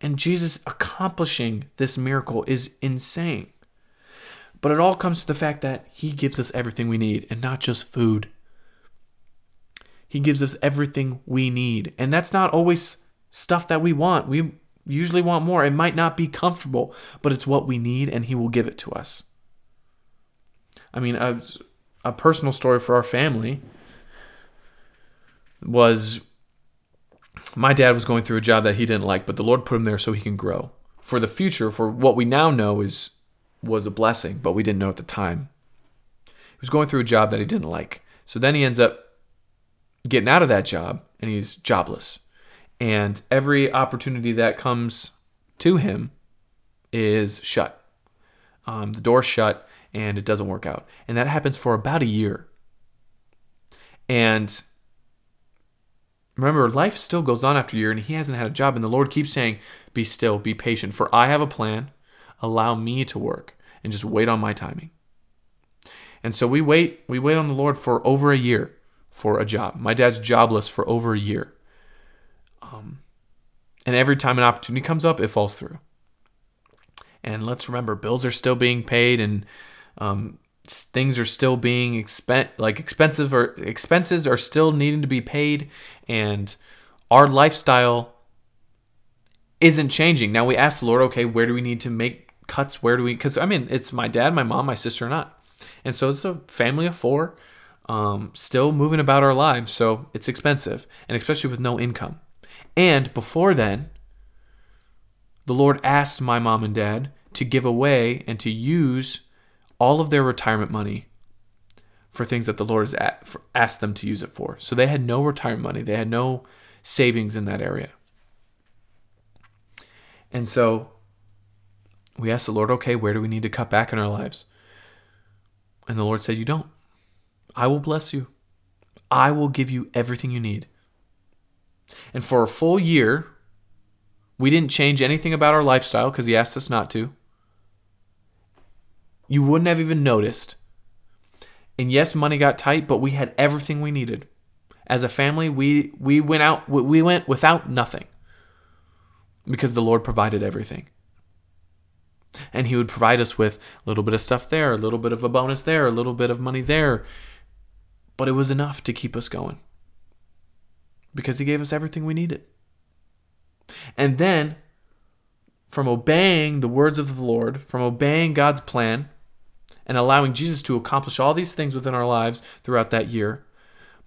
And Jesus accomplishing this miracle is insane. But it all comes to the fact that He gives us everything we need and not just food. He gives us everything we need. And that's not always stuff that we want. We usually want more. It might not be comfortable, but it's what we need and He will give it to us. I mean, a, a personal story for our family was my dad was going through a job that he didn't like, but the Lord put him there so he can grow. For the future, for what we now know is was a blessing, but we didn't know at the time. He was going through a job that he didn't like. So then he ends up getting out of that job and he's jobless. And every opportunity that comes to him is shut. Um, the door's shut and it doesn't work out. And that happens for about a year. And remember, life still goes on after a year, and he hasn't had a job. And the Lord keeps saying, Be still, be patient, for I have a plan. Allow me to work and just wait on my timing. And so we wait, we wait on the Lord for over a year for a job. My dad's jobless for over a year. Um, and every time an opportunity comes up, it falls through. And let's remember, bills are still being paid, and um, things are still being expen- like expensive or expenses are still needing to be paid, and our lifestyle isn't changing. Now we ask the Lord, okay, where do we need to make cuts? Where do we? Because I mean, it's my dad, my mom, my sister, and I, and so it's a family of four, um, still moving about our lives. So it's expensive, and especially with no income. And before then, the Lord asked my mom and dad to give away and to use all of their retirement money for things that the Lord has asked them to use it for. So they had no retirement money, they had no savings in that area. And so we asked the Lord, okay, where do we need to cut back in our lives? And the Lord said, You don't. I will bless you. I will give you everything you need. And for a full year, we didn't change anything about our lifestyle because He asked us not to. You wouldn't have even noticed. And yes, money got tight, but we had everything we needed. As a family, we we went out we went without nothing. Because the Lord provided everything. And he would provide us with a little bit of stuff there, a little bit of a bonus there, a little bit of money there. But it was enough to keep us going. Because he gave us everything we needed. And then from obeying the words of the Lord, from obeying God's plan, and allowing Jesus to accomplish all these things within our lives throughout that year,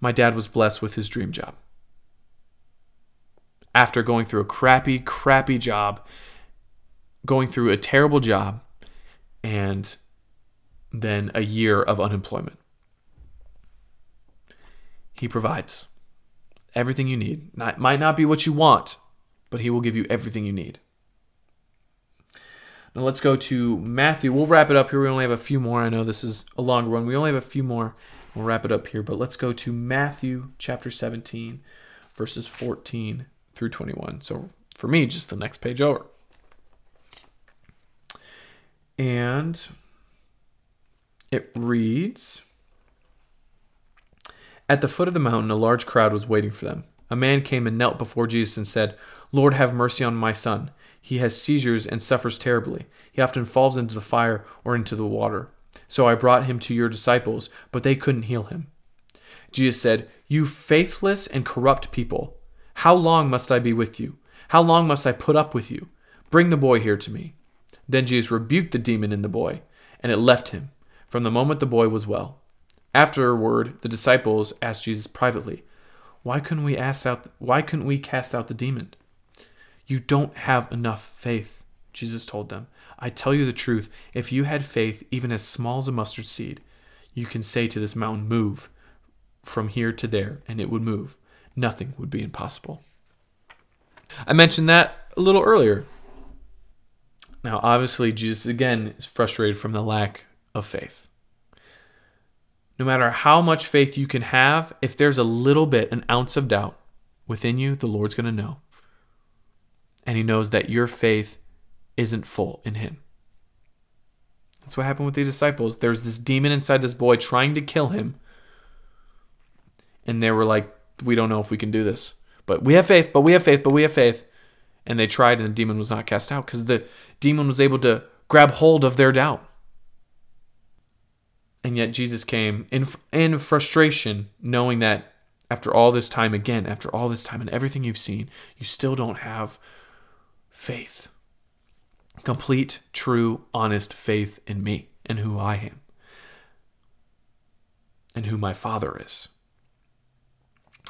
my dad was blessed with his dream job. After going through a crappy, crappy job, going through a terrible job, and then a year of unemployment. He provides everything you need. Not, might not be what you want, but He will give you everything you need. Now let's go to Matthew. We'll wrap it up here. We only have a few more. I know this is a longer one. We only have a few more. We'll wrap it up here. But let's go to Matthew chapter 17, verses 14 through 21. So for me, just the next page over. And it reads At the foot of the mountain, a large crowd was waiting for them. A man came and knelt before Jesus and said, Lord, have mercy on my son he has seizures and suffers terribly. He often falls into the fire or into the water. So I brought him to your disciples, but they couldn't heal him. Jesus said, You faithless and corrupt people, how long must I be with you? How long must I put up with you? Bring the boy here to me. Then Jesus rebuked the demon in the boy, and it left him from the moment the boy was well. Afterward, the disciples asked Jesus privately, Why couldn't we ask out why couldn't we cast out the demon? You don't have enough faith, Jesus told them. I tell you the truth, if you had faith even as small as a mustard seed, you can say to this mountain, Move from here to there, and it would move. Nothing would be impossible. I mentioned that a little earlier. Now, obviously, Jesus again is frustrated from the lack of faith. No matter how much faith you can have, if there's a little bit, an ounce of doubt within you, the Lord's going to know. And He knows that your faith isn't full in Him. That's what happened with the disciples. There's this demon inside this boy trying to kill him. And they were like, We don't know if we can do this. But we have faith, but we have faith, but we have faith. And they tried, and the demon was not cast out because the demon was able to grab hold of their doubt. And yet Jesus came in, in frustration, knowing that after all this time, again, after all this time and everything you've seen, you still don't have faith. Complete, true, honest faith in me and who I am and who my Father is.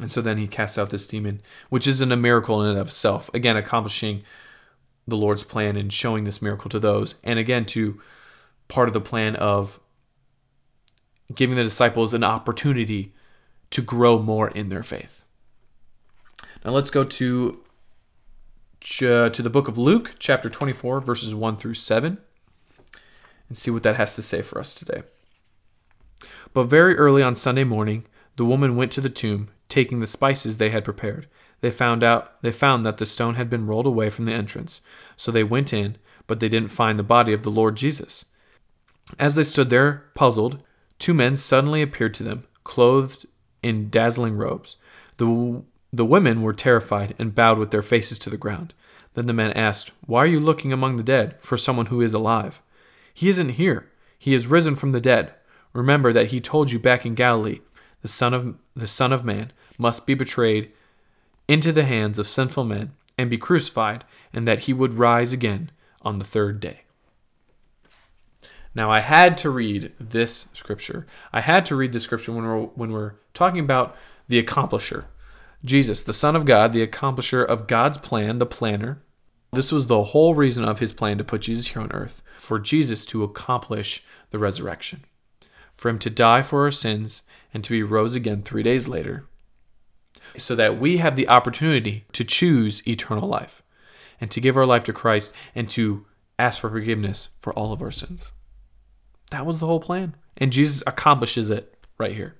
And so then he casts out this demon, which isn't a miracle in and of itself. Again, accomplishing the Lord's plan and showing this miracle to those. And again, to part of the plan of giving the disciples an opportunity to grow more in their faith. Now let's go to uh, to the book of Luke, chapter 24, verses 1 through 7, and see what that has to say for us today. But very early on Sunday morning, the woman went to the tomb taking the spices they had prepared. They found out they found that the stone had been rolled away from the entrance. So they went in, but they didn't find the body of the Lord Jesus. As they stood there, puzzled, two men suddenly appeared to them, clothed in dazzling robes. The the women were terrified and bowed with their faces to the ground. Then the men asked, Why are you looking among the dead for someone who is alive? He isn't here. He is risen from the dead. Remember that he told you back in Galilee, the Son of the Son of Man must be betrayed into the hands of sinful men and be crucified, and that he would rise again on the third day. Now, I had to read this scripture. I had to read this scripture when we're, when we're talking about the accomplisher. Jesus, the Son of God, the accomplisher of God's plan, the planner. This was the whole reason of his plan to put Jesus here on earth, for Jesus to accomplish the resurrection, for him to die for our sins, and to be rose again three days later, so that we have the opportunity to choose eternal life and to give our life to Christ and to ask for forgiveness for all of our sins. That was the whole plan. And Jesus accomplishes it right here.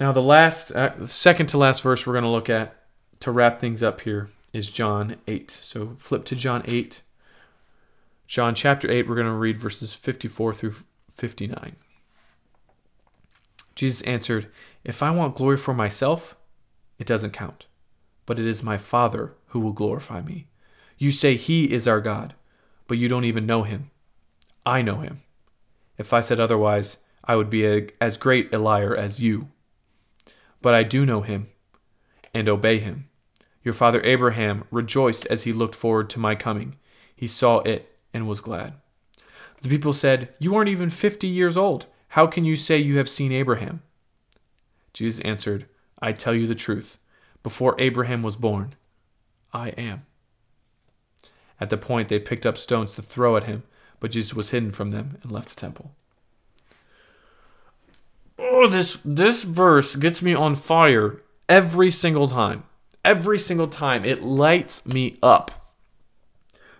Now, the last, uh, second to last verse we're going to look at to wrap things up here is John 8. So flip to John 8. John chapter 8, we're going to read verses 54 through 59. Jesus answered, If I want glory for myself, it doesn't count, but it is my Father who will glorify me. You say he is our God, but you don't even know him. I know him. If I said otherwise, I would be a, as great a liar as you. But I do know him and obey him. Your father Abraham rejoiced as he looked forward to my coming. He saw it and was glad. The people said, You aren't even fifty years old. How can you say you have seen Abraham? Jesus answered, I tell you the truth. Before Abraham was born, I am. At the point, they picked up stones to throw at him, but Jesus was hidden from them and left the temple. Oh, this this verse gets me on fire every single time. Every single time it lights me up.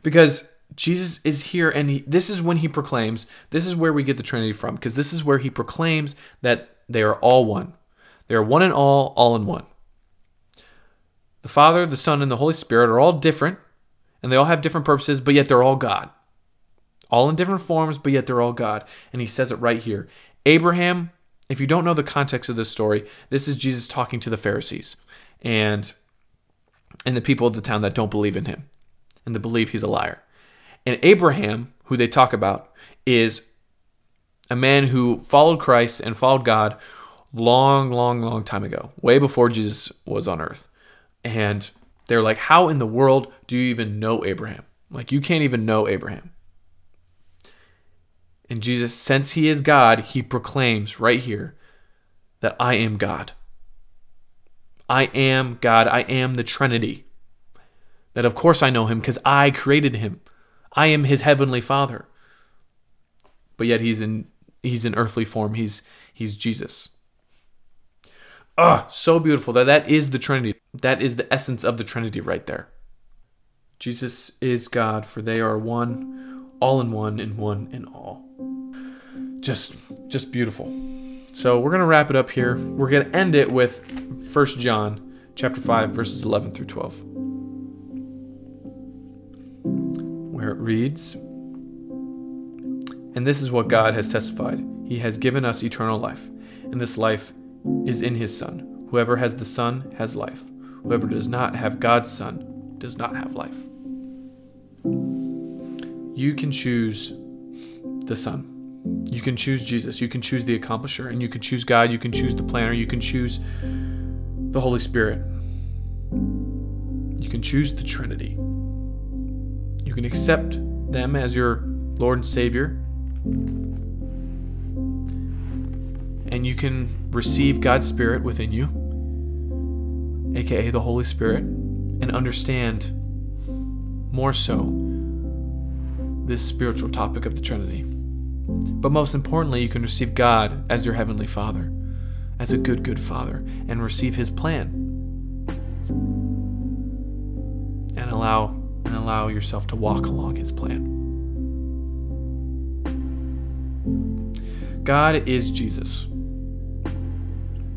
Because Jesus is here, and he, this is when he proclaims, this is where we get the Trinity from, because this is where he proclaims that they are all one. They are one and all, all in one. The Father, the Son, and the Holy Spirit are all different, and they all have different purposes, but yet they're all God. All in different forms, but yet they're all God. And he says it right here. Abraham, if you don't know the context of this story, this is Jesus talking to the Pharisees and and the people of the town that don't believe in him and that believe he's a liar. And Abraham, who they talk about, is a man who followed Christ and followed God long, long, long time ago, way before Jesus was on earth. And they're like, How in the world do you even know Abraham? Like, you can't even know Abraham. And Jesus, since he is God, he proclaims right here that I am God. I am God. I am the Trinity. That of course I know him because I created him. I am his heavenly father. But yet he's in he's in earthly form. He's he's Jesus. Ah, so beautiful that that is the Trinity. That is the essence of the Trinity right there. Jesus is God, for they are one, all in one, and one in all. Just just beautiful. So we're gonna wrap it up here. We're gonna end it with 1 John chapter 5, verses 11 through 12. Where it reads, And this is what God has testified. He has given us eternal life, and this life is in his Son. Whoever has the Son has life. Whoever does not have God's Son does not have life. You can choose the Son. You can choose Jesus. You can choose the accomplisher. And you can choose God. You can choose the planner. You can choose the Holy Spirit. You can choose the Trinity. You can accept them as your Lord and Savior. And you can receive God's Spirit within you, aka the Holy Spirit, and understand more so this spiritual topic of the Trinity. But most importantly, you can receive God as your Heavenly Father, as a good, good Father, and receive His plan. And allow and allow yourself to walk along His plan. God is Jesus.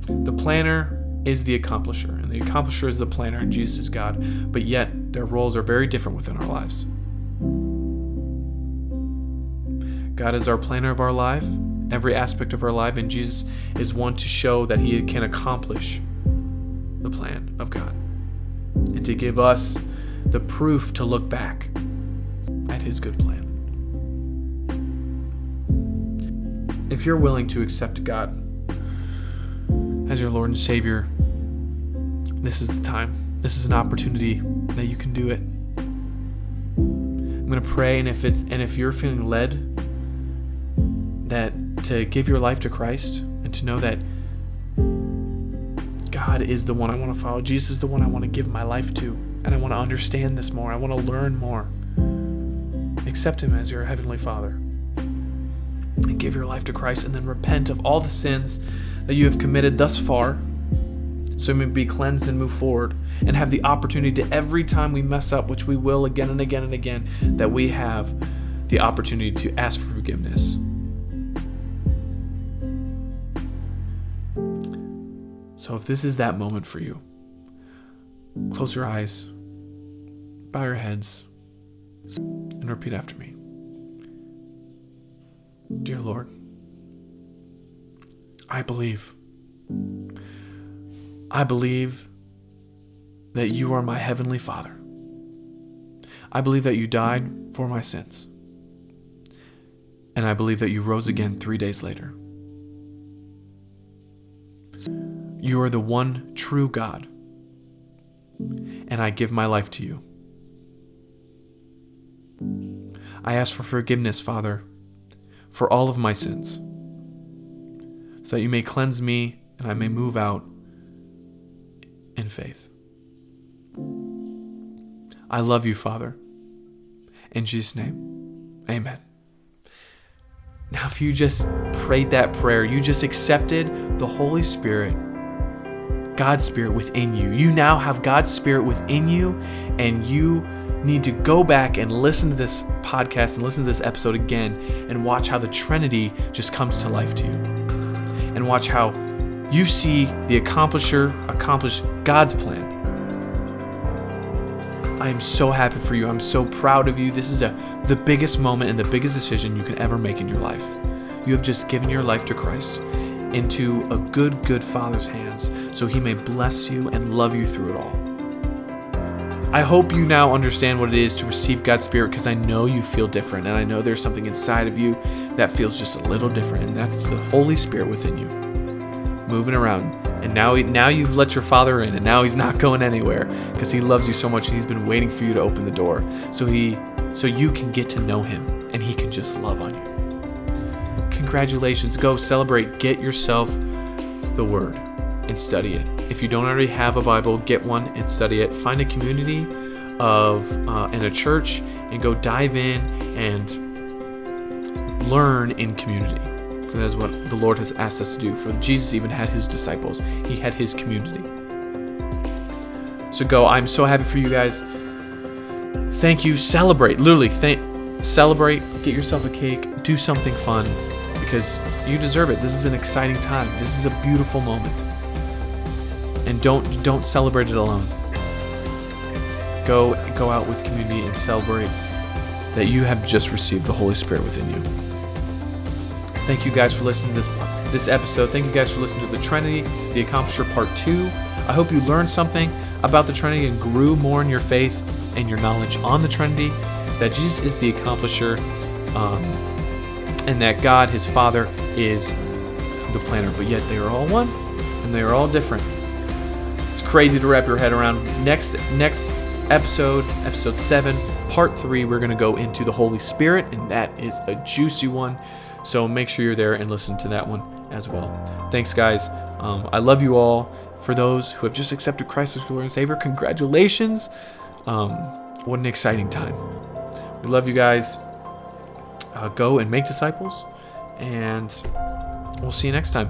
The planner is the accomplisher, and the accomplisher is the planner, and Jesus is God, but yet their roles are very different within our lives. God is our planner of our life, every aspect of our life, and Jesus is one to show that He can accomplish the plan of God and to give us the proof to look back at His good plan. If you're willing to accept God as your Lord and Savior, this is the time. This is an opportunity that you can do it. I'm going to pray and if it's and if you're feeling led that to give your life to Christ and to know that God is the one I want to follow. Jesus is the one I want to give my life to. And I want to understand this more. I want to learn more. Accept Him as your Heavenly Father. And give your life to Christ and then repent of all the sins that you have committed thus far so you may be cleansed and move forward and have the opportunity to every time we mess up, which we will again and again and again, that we have the opportunity to ask for forgiveness So if this is that moment for you, close your eyes, bow your heads, and repeat after me. Dear Lord, I believe. I believe that you are my heavenly Father. I believe that you died for my sins. And I believe that you rose again three days later. You are the one true God, and I give my life to you. I ask for forgiveness, Father, for all of my sins, so that you may cleanse me and I may move out in faith. I love you, Father. In Jesus' name, amen. Now, if you just prayed that prayer, you just accepted the Holy Spirit God's Spirit within you. You now have God's Spirit within you, and you need to go back and listen to this podcast and listen to this episode again and watch how the Trinity just comes to life to you. And watch how you see the accomplisher accomplish God's plan. I am so happy for you. I'm so proud of you. This is a the biggest moment and the biggest decision you can ever make in your life. You have just given your life to Christ into a good, good Father's hands so He may bless you and love you through it all. I hope you now understand what it is to receive God's Spirit because I know you feel different and I know there's something inside of you that feels just a little different, and that's the Holy Spirit within you moving around. And now, now you've let your Father in, and now He's not going anywhere because He loves you so much and He's been waiting for you to open the door so He so you can get to know Him and He can just love on you congratulations. Go celebrate. Get yourself the word and study it. If you don't already have a Bible, get one and study it. Find a community of uh, in a church and go dive in and learn in community. For that is what the Lord has asked us to do. For Jesus even had his disciples, he had his community. So go. I'm so happy for you guys. Thank you. Celebrate. Literally, thank, celebrate. Get yourself a cake. Do something fun because you deserve it. This is an exciting time. This is a beautiful moment. And don't don't celebrate it alone. Go go out with community and celebrate that you have just received the Holy Spirit within you. Thank you guys for listening to this this episode. Thank you guys for listening to the Trinity, the Accomplisher Part 2. I hope you learned something about the Trinity and grew more in your faith and your knowledge on the Trinity, that Jesus is the accomplisher, um, and that God, his Father, is the planner. But yet they are all one, and they are all different. It's crazy to wrap your head around. Next, next episode, episode seven, part three, we're gonna go into the Holy Spirit, and that is a juicy one. So make sure you're there and listen to that one as well. Thanks, guys. Um, I love you all. For those who have just accepted Christ as Lord and Savior, congratulations. Um, what an exciting time. We love you guys. Uh, go and make disciples, and we'll see you next time.